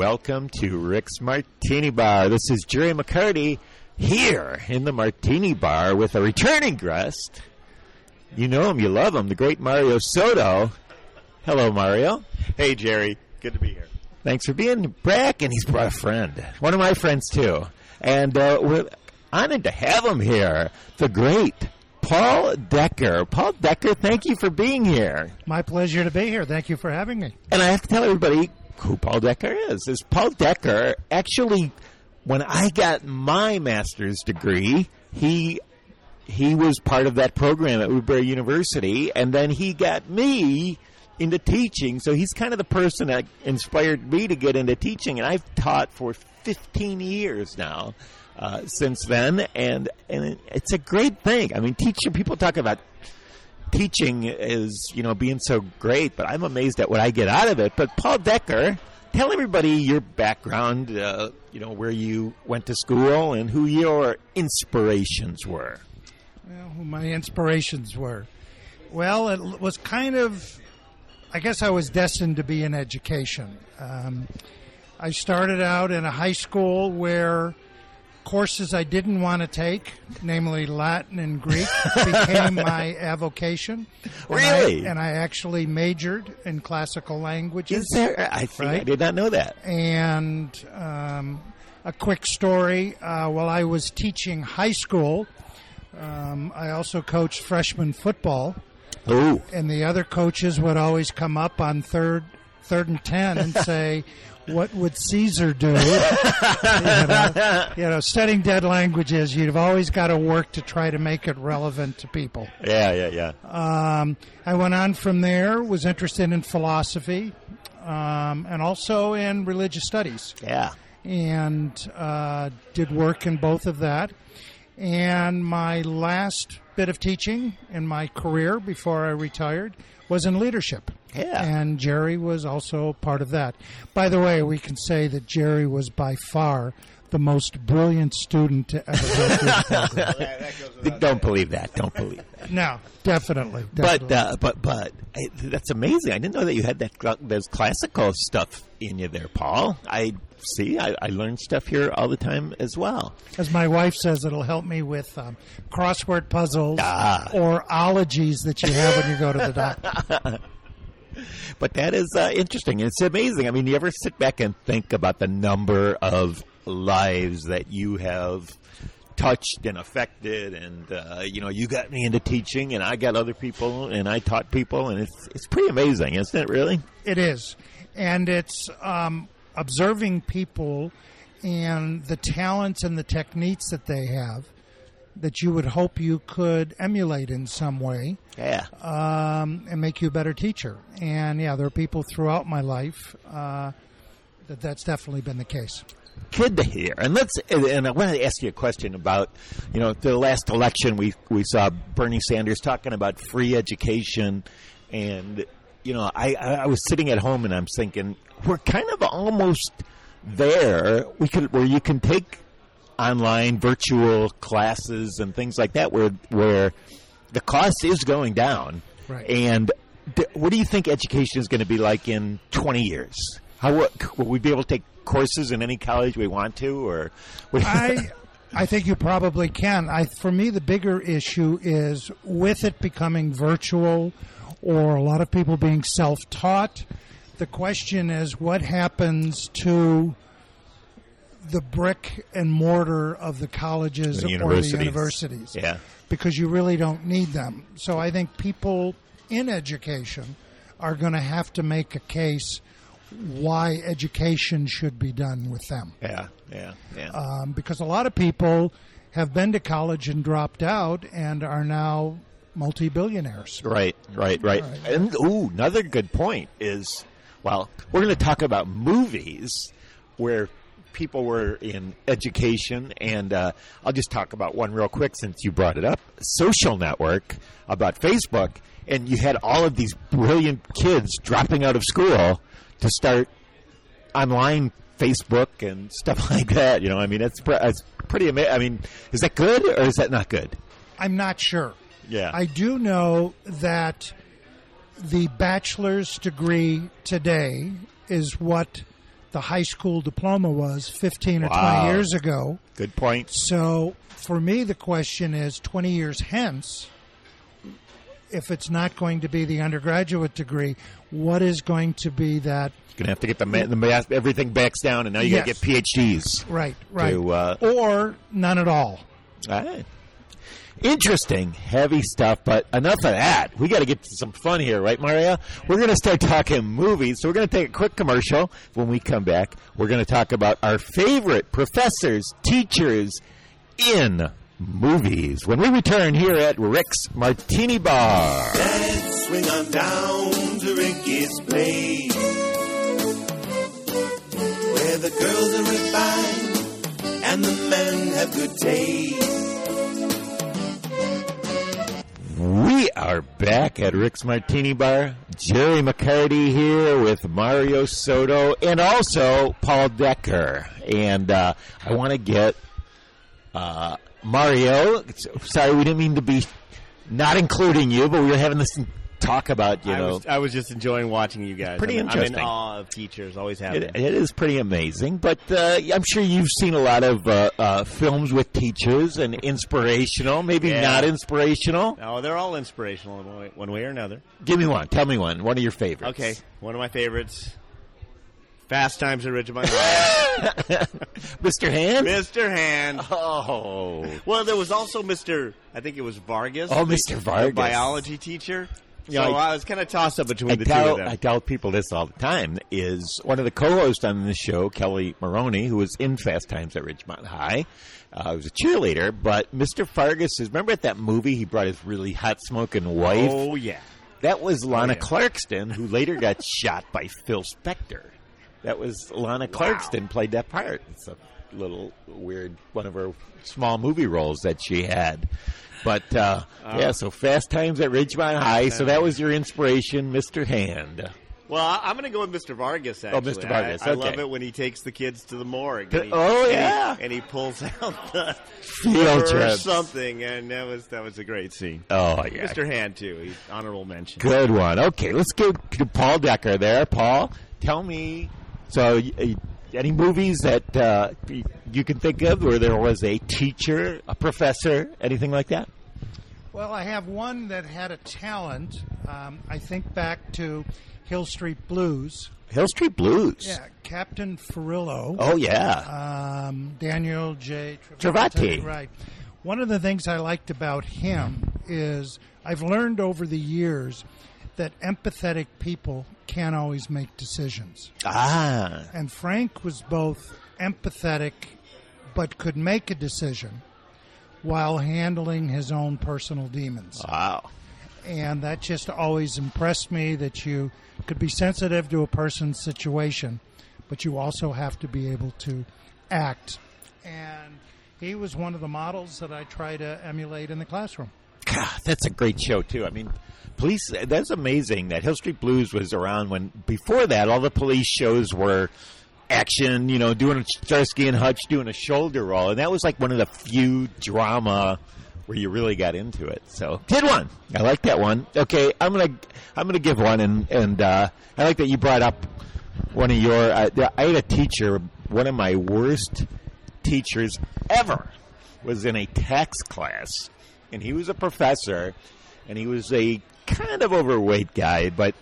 welcome to Rick's Martini Bar. This is Jerry McCarty here in the Martini Bar with a returning guest. You know him, you love him, the great Mario Soto. Hello, Mario. Hey, Jerry. Good to be here. Thanks for being back, and he's brought a friend, one of my friends too, and uh, we're honored to have him here. The great Paul Decker. Paul Decker, thank you for being here. My pleasure to be here. Thank you for having me. And I have to tell everybody who Paul Decker is. Is Paul Decker actually? When I got my master's degree, he he was part of that program at Woodbury University, and then he got me into teaching. So he's kind of the person that inspired me to get into teaching, and I've taught for 15 years now. Uh, since then, and and it's a great thing. I mean, teacher people talk about teaching is you know being so great, but I'm amazed at what I get out of it. But Paul Decker, tell everybody your background, uh, you know where you went to school and who your inspirations were. Well, who my inspirations were. Well, it was kind of, I guess I was destined to be in education. Um, I started out in a high school where courses I didn't want to take, namely Latin and Greek, became my avocation. And Really? I, and I actually majored in classical languages. Is there? I think I did not know that. And um, a quick story uh, while I was teaching high school, um, I also coached freshman football, Oh, and the other coaches would always come up on third, third and ten and say, "What would Caesar do?" you, know, you know, studying dead languages, you've always got to work to try to make it relevant to people. yeah, yeah, yeah. Um, I went on from there, was interested in philosophy, um, and also in religious studies Yeah. and uh, did work in both of that. And my last bit of teaching in my career before I retired was in leadership. Yeah. And Jerry was also part of that. By the way, we can say that Jerry was by far the most brilliant student to ever go through the program. Don't believe that. Don't believe that. No, definitely. But uh, but but I, that's amazing. I didn't know that you had that cl- those classical stuff in you there, Paul. I see. I, I learn stuff here all the time as well. As my wife says, it'll help me with um, crossword puzzles Ah. or ologies that you have when you go to the doctor. But that is uh, interesting. It's amazing. I mean, you ever sit back and think about the number of lives that you have touched and affected, and uh, you know, you got me into teaching, and I got other people, and I taught people, and it's it's pretty amazing, isn't it? Really? It is, and it's um, observing people and the talents and the techniques that they have that you would hope you could emulate in some way Yeah. um, and make you a better teacher. And yeah, there are people throughout my life uh, that that's definitely been the case. Good to hear. And let's and I wanted to ask you a question about you know the last election we we saw Bernie Sanders talking about free education and you know I I was sitting at home and I'm thinking we're kind of almost there we could where you can take online virtual classes and things like that where where the cost is going down Right. and th- what do you think education is going to be like in 20 years how will, will we be able to take courses in any college we want to or I I think you probably can. I for me the bigger issue is with it becoming virtual or a lot of people being self-taught. The question is what happens to the brick and mortar of the colleges The or the universities. universities yeah because you really don't need them. So I think people in education are going to have to make a case why education should be done with them yeah yeah yeah um, because a lot of people have been to college and dropped out and are now multi-billionaires. Right, right, right. And ooh, another good point is, well, we're going to talk about movies where people were in education, and uh, I'll just talk about one real quick since you brought it up. Social network about Facebook, and you had all of these brilliant kids dropping out of school to start online Facebook and stuff like that. You know, I mean, it's, pre- it's pretty amazing. I mean, is that good or is that not good? I'm not sure. Yeah. I do know that the bachelor's degree today is what the high school diploma was 15 or Wow. 20 years ago. Good point. So for me, the question is 20 years hence, if it's not going to be the undergraduate degree, what is going to be that? You're gonna have to get the, ma- the everything backs down, and now you Yes. gotta get PhDs. Right, right. To, uh, or none at all. All right. Interesting, heavy stuff, but enough of that. We got to get to some fun here, right, Mario? We're going to start talking movies, so we're going to take a quick commercial. When we come back, we're going to talk about our favorite professors, teachers in movies. When we return here at Rick's Martini Bar. Let's swing on down to Ricky's place. Where the girls are refined and the men have good taste. We are back at Rick's Martini Bar. Jerry McCarty here with Mario Soto and also Paul Decker. And uh, I want to get uh, Mario. Sorry, we didn't mean to be not including you, but we were having this talk about you I know. was, I was just enjoying watching you guys. Pretty I'm, I'm in awe of teachers. Always have It, it is pretty amazing, but uh, I'm sure you've seen a lot of uh, uh, films with teachers and inspirational, maybe Yeah. not inspirational. No, they're all inspirational in one way, one way or another. Give me one. Tell me one. One of your favorites. Okay, one of my favorites. Fast Times at Ridgemont High. Mr. Hand. Mr. Hand. Oh, Well, there was also Mr. I think it was Vargas. Oh, Mr. Vargas. the biology teacher. Yeah, so I- I, was kind of tossed up between I the two of them. I tell people this all the time. Is one of the co-hosts on the show, Kelli Maroney, who was in Fast Times at Ridgemont High. Uh, was a cheerleader, but Mr. Vargas is. Remember at that movie he brought his really hot smoking wife. oh yeah. That was Lana yeah. Clarkson, who later got shot by Phil Spector. That was Lana Clarkson played that part. It's a little weird, one of her small movie roles that she had. But uh, yeah, so Fast Times at Ridgemont High. So that was your inspiration, Mr. Hand. Well, I'm going to go with Mr. Vargas. Actually, oh, Mr. Oh, Vargas, I, I love it when he takes the kids to the morgue. And he- oh, and he- yeah. and he pulls out the Field or something, and that was that was a great scene. Oh yeah, Mr. Hand too. He's honorable mention. good one. Okay, let's go to Paul Decker there. Paul, tell me. So, any movies that uh, you can think of where there was a teacher, a professor, anything like that? Well, I have one that had a talent. Um, I think back to Hill Street Blues. Hill Street Blues. Yeah, Captain Furillo. Oh yeah. um, Daniel J. Travanti. Right. One of the things I liked about him is I've learned over the years that empathetic people can't always make decisions. ah. And Frank was both empathetic but could make a decision while handling his own personal demons. Wow. And that just always impressed me that you could be sensitive to a person's situation, but you also have to be able to act. And he was one of the models that I try to emulate in the classroom. God, that's a great show too. I mean, police. That's amazing that Hill Street Blues was around when. Before that, all the police shows were action. You know, doing a Starsky and Hutch doing a shoulder roll, and that was like one of the few drama where you really got into it. So, did one. I like that one. Okay, I'm gonna I'm gonna give one, and and uh, I like that you brought up one of your. Uh, I had a teacher. One of my worst teachers ever was in a tax class, and he was a professor, and he was a kind of overweight guy. But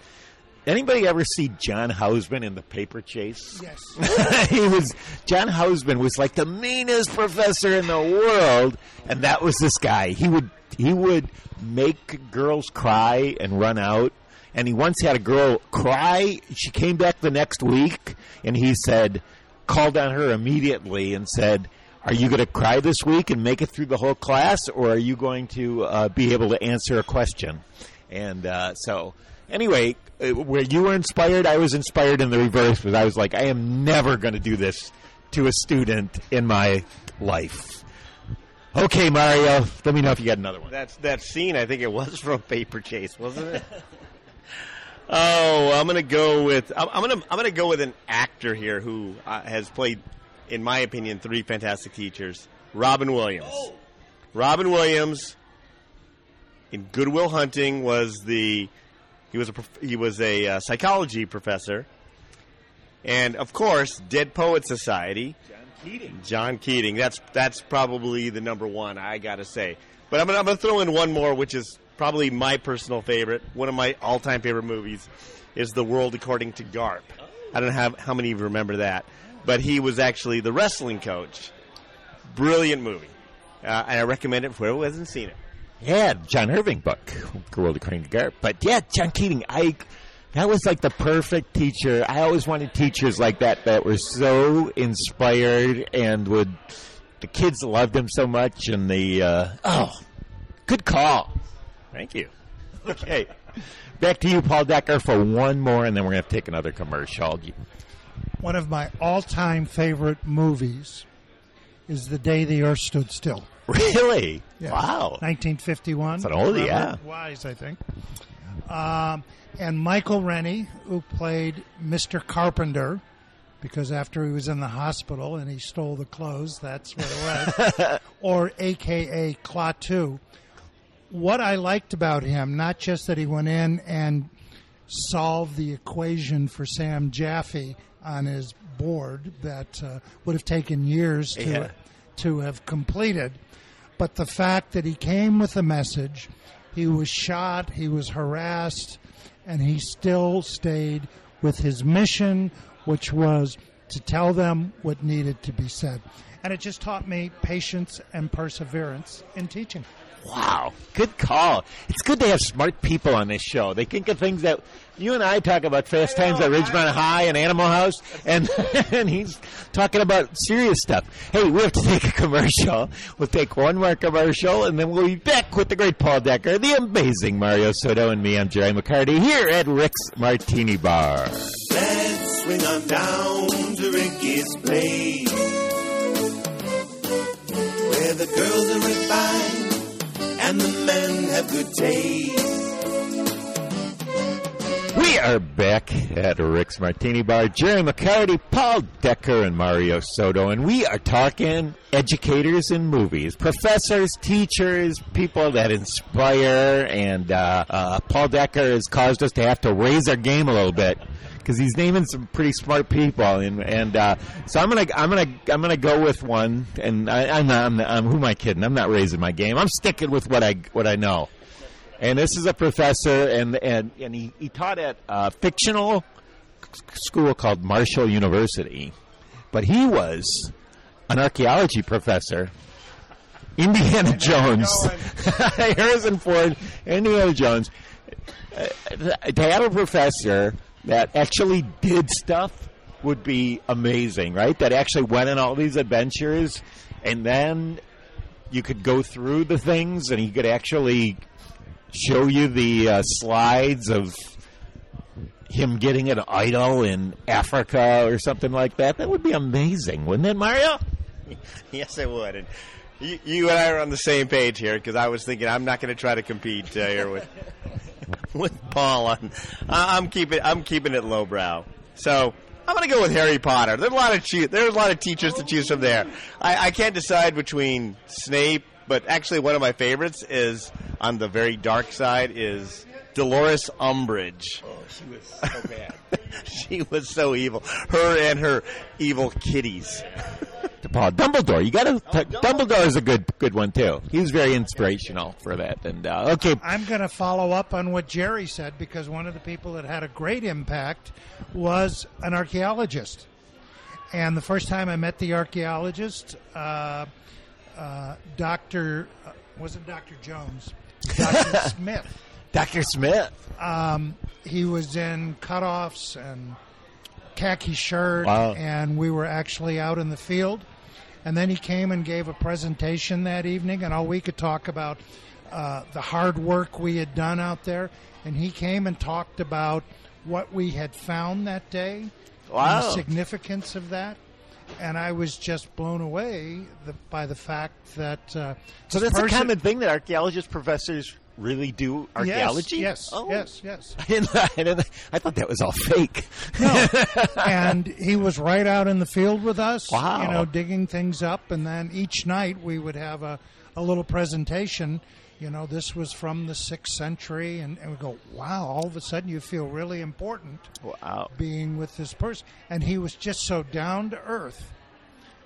anybody ever see John Houseman in the Paper Chase? Yes. he was John Houseman was like the meanest professor in the world, and that was this guy. He would he would make girls cry and run out. And he once had a girl cry. She came back the next week, and he said, called on her immediately and said, "Are you going to cry this week and make it through the whole class, or are you going to uh, be able to answer a question?" And uh, so, anyway, uh, where you were inspired, I was inspired in the reverse because I was like, I am never going to do this to a student in my life. Okay, Mario, let me know if you got another one. That's that scene. I think it was from Paper Chase, wasn't it? oh, I'm gonna go with I'm, I'm gonna I'm gonna go with an actor here who uh, has played, in my opinion, three fantastic teachers. Robin Williams. Robin Williams in Good Will Hunting was the he was a he was a uh, psychology professor, and of course, Dead Poet Society. John Keating. John Keating. That's that's probably the number one. I gotta say, but I'm gonna, I'm gonna throw in one more, which is probably my personal favorite. One of my all-time favorite movies is The World According to Garp. I don't have how many of you remember that, but he was actually the wrestling coach. Brilliant movie, uh, and I recommend it for whoever hasn't seen it. Yeah, John Irving book, World According to Garp. But yeah, John Keating, I that was like the perfect teacher. I always wanted teachers like that that were so inspired and would the kids loved him so much, and the uh, oh, good call. Thank you. Okay, back to you, Paul Decker, for one more, and then we're gonna have to take another commercial. One of my all-time favorite movies is The Day the Earth Stood Still. Really? Yeah. Wow. 1951. It's an oldie, yeah. Wise, I think. Um, and Michael Rennie, who played Mr. Carpenter, because after he was in the hospital and he stole the clothes, that's what it was, or AKA Klaatu. What I liked about him, not just that he went in and solved the equation for Sam Jaffe on his board that uh, would have taken years to Yeah. to have completed, but the fact that he came with a message, he was shot, he was harassed, and he still stayed with his mission, which was to tell them what needed to be said. And it just taught me patience and perseverance in teaching. Wow, good call. It's good to have smart people on this show. They think of things that you and I talk about fast times at Ridgemont High and Animal House, and and he's talking about serious stuff. Hey, we have to take a commercial. We'll take one more commercial, and then we'll be back with the great Paul Decker, the amazing Mario Soto, and me. I'm Jerry McCarty here at Rick's Martini Bar. Let's swing on down to Ricky's place. Where the girls are good taste. We are back at Rick's Martini Bar. Jerry McCarty, Paul Decker, and Mario Soto, and we are talking educators in movies, professors, teachers, people that inspire. And uh, uh, Paul Decker has caused us to have to raise our game a little bit because he's naming some pretty smart people, and and uh, so I'm gonna I'm gonna I'm gonna go with one, and I, not, I'm, I'm who am I kidding? I'm not raising my game. I'm sticking with what I what I know. And this is a professor, and and, and he, he taught at a fictional school called Marshall University, but he was an archaeology professor. Indiana Jones, Harrison Ford, Indiana Jones. Uh, to have a professor that actually did stuff would be amazing, right? That actually went on all these adventures, and then you could go through the things, and he could actually show you the uh, slides of him getting an idol in Africa or something like that. That would be amazing, wouldn't it, Mario? yes, it would. And you, you and I are on the same page here because I was thinking I'm not going to try to compete uh, here with with Paul. On, I'm keeping I'm keeping it lowbrow. So I'm going to go with Harry Potter. There's a lot of choo- there's a lot of teachers to choose from there. I, I can't decide between Snape, but actually one of my favorites is on the very dark side is Dolores Umbridge. Oh, she was so bad. she was so evil. Her and her evil kitties. Paul Dumbledore, you got to. Dumbledore is a good, good one too. He was very inspirational for that. And uh, okay, I'm going to follow up on what Jerry said because one of the people that had a great impact was an archaeologist. And the first time I met the archaeologist, uh, uh, Dr. Uh, wasn't Dr. Jones, Dr. Smith. Dr. Smith. Um, he was in cutoffs and khaki shirt, Wow. and we were actually out in the field. And then he came and gave a presentation that evening, and all we could talk about uh, the hard work we had done out there. And he came and talked about what we had found that day, and Wow. the significance of that. And I was just blown away the, by the fact that. Uh, So that's a common thing that archaeologists, professors really do archaeology. Yes, Oh. yes, yes, I, didn't, I, didn't, I thought that was all fake. No, and he was right out in the field with us. Wow. You know, digging things up, and then each night we would have a, a little presentation. You know, this was from the sixth century, and, and we go, wow! All of a sudden, you feel really important. Wow. being with this person. And he was just so down to earth,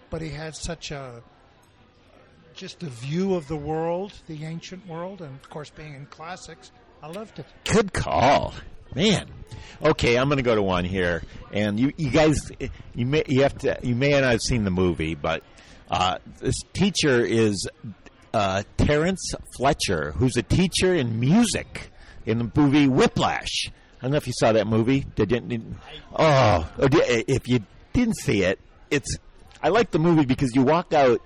but he had such a just a view of the world, the ancient world, and of course, being in classics, I loved it. Good call, man. Okay, I'm going to go to one here, and you, you guys, you may you have to you may not have seen the movie, but uh, this teacher is uh, Terrence Fletcher, who's a teacher in music in the movie Whiplash. I don't know if you saw that movie. Did you? Did, oh, if you didn't see it, it's. I like the movie because you walk out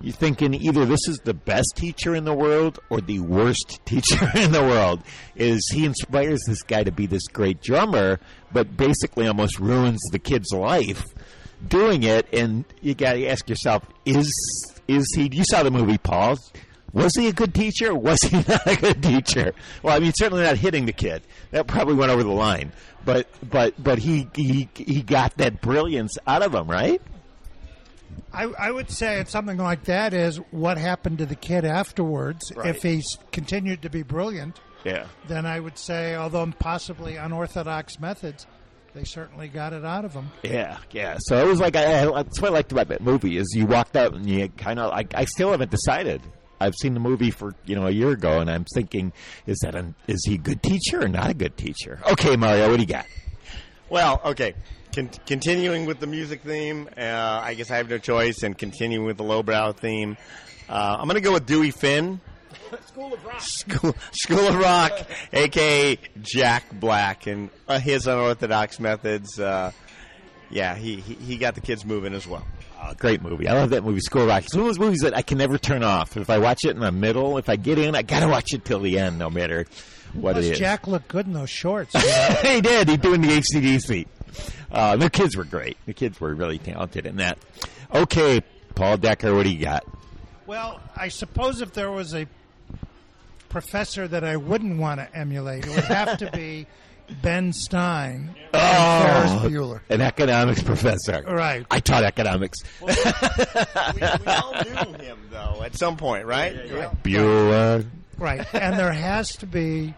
you're thinking either this is the best teacher in the world or the worst teacher in the world. Is he inspires this guy to be this great drummer, but basically almost ruins the kid's life doing it? And you got to ask yourself: Is is he? You saw the movie, Paul. Was he a good teacher? Was he not a good teacher? Well, I mean, certainly not hitting the kid. That probably went over the line. But but but he he he got that brilliance out of him, right? I, I would say it's something like that is what happened to the kid afterwards. Right. If he's continued to be brilliant, Yeah. then I would say, although possibly unorthodox methods, they certainly got it out of him. Yeah, yeah. So it was like I, I, that's what I liked about that movie is you walked out and you kind of like I still haven't decided. I've seen the movie for you know a year ago, and I'm thinking, is that an, is he a good teacher or not a good teacher? Okay, Mario, what do you got? Well, okay. Con- continuing with the music theme, uh, I guess I have no choice, and continuing with the lowbrow theme, uh, I'm going to go with Dewey Finn. School of Rock. School, School of Rock, aka Jack Black, and uh, his unorthodox methods. Uh, yeah, he, he he got the kids moving as well. Oh, great movie. I love that movie, School of Rock. It's one of those movies that I can never turn off. If I watch it in the middle, if I get in, I gotta watch it till the end, no matter what Plus, it is. Jack looked good in those shorts. you know? he did. He doing the HCDC. Uh, the kids were great. The kids were really talented in that. Okay, Paul Decker, what do you got? Well, I suppose if there was a professor that I wouldn't want to emulate, it would have to be Ben Stein and oh, Ferris Bueller. An economics professor. Right. I taught economics. we, we all knew him though at some point, right? Bueller. Right. And there has to be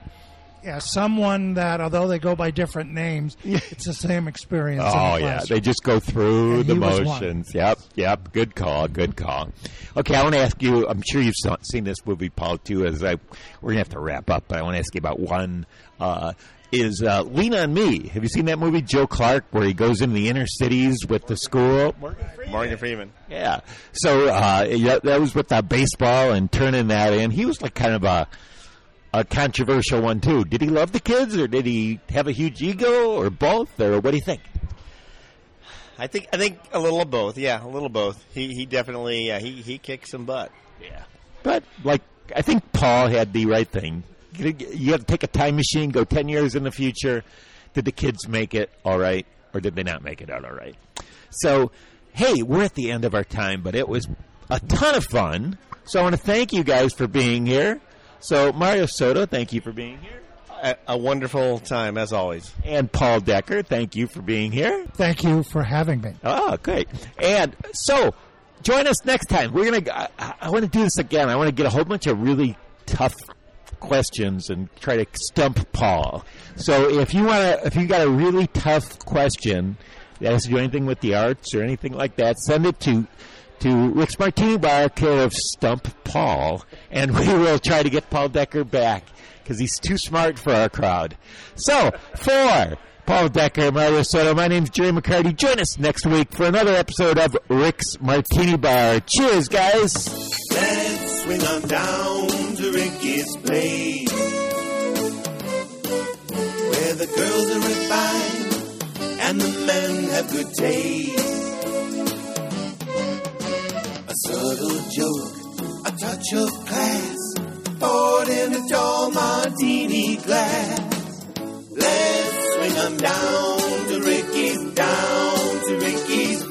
yeah, someone that, although they go by different names, it's the same experience. in the Oh yeah, they just go through And the he was one. motions. Yep, yep. Good call. Good call. Okay, I want to ask you. I'm sure you've seen this movie, Paul, too. As I, we're gonna have to wrap up, but I want to ask you about one. Uh, is uh, Lean on Me? Have you seen that movie, Joe Clark, where he goes into the inner cities with the school? Morgan Freeman. Morgan Freeman. Yeah. So uh, yeah, that was with uh, baseball and turning that in. He was like kind of a a controversial one too. Did he love the kids, or did he have a huge ego, or both, or what do you think? I think I think a little of both. Yeah, a little of both. He he definitely uh, he he kicked some butt. Yeah. But like, I think Paul had the right thing. You you have to take a time machine, go ten years in the future. Did the kids make it all right, or did they not make it out all right? So, hey, we're at the end of our time, but it was a ton of fun. So I want to thank you guys for being here. So Mario Soto, thank you for being here. A, a wonderful time as always. And Paul Decker, thank you for being here. Thank you for having me. Oh, great. And so, join us next time. We're going to, I, I want to do this again. I want to get a whole bunch of really tough questions and try to stump Paul. So, if you want to, if you got a really tough question that has to do anything with the arts or anything like that, send it to to Rick's Martini Bar, care of Stump Paul, and we will try to get Paul Decker back because he's too smart for our crowd. So, for Paul Decker, Mario Soto, my name's Jerry McCarty. Join us next week for another episode of Rick's Martini Bar. Cheers, guys. Let's swing on down to Ricky's place. Where the girls are refined and the men have good taste. A subtle joke, a touch of class, poured in a tall martini glass. Let's swing on down to Ricky's, down to Ricky's.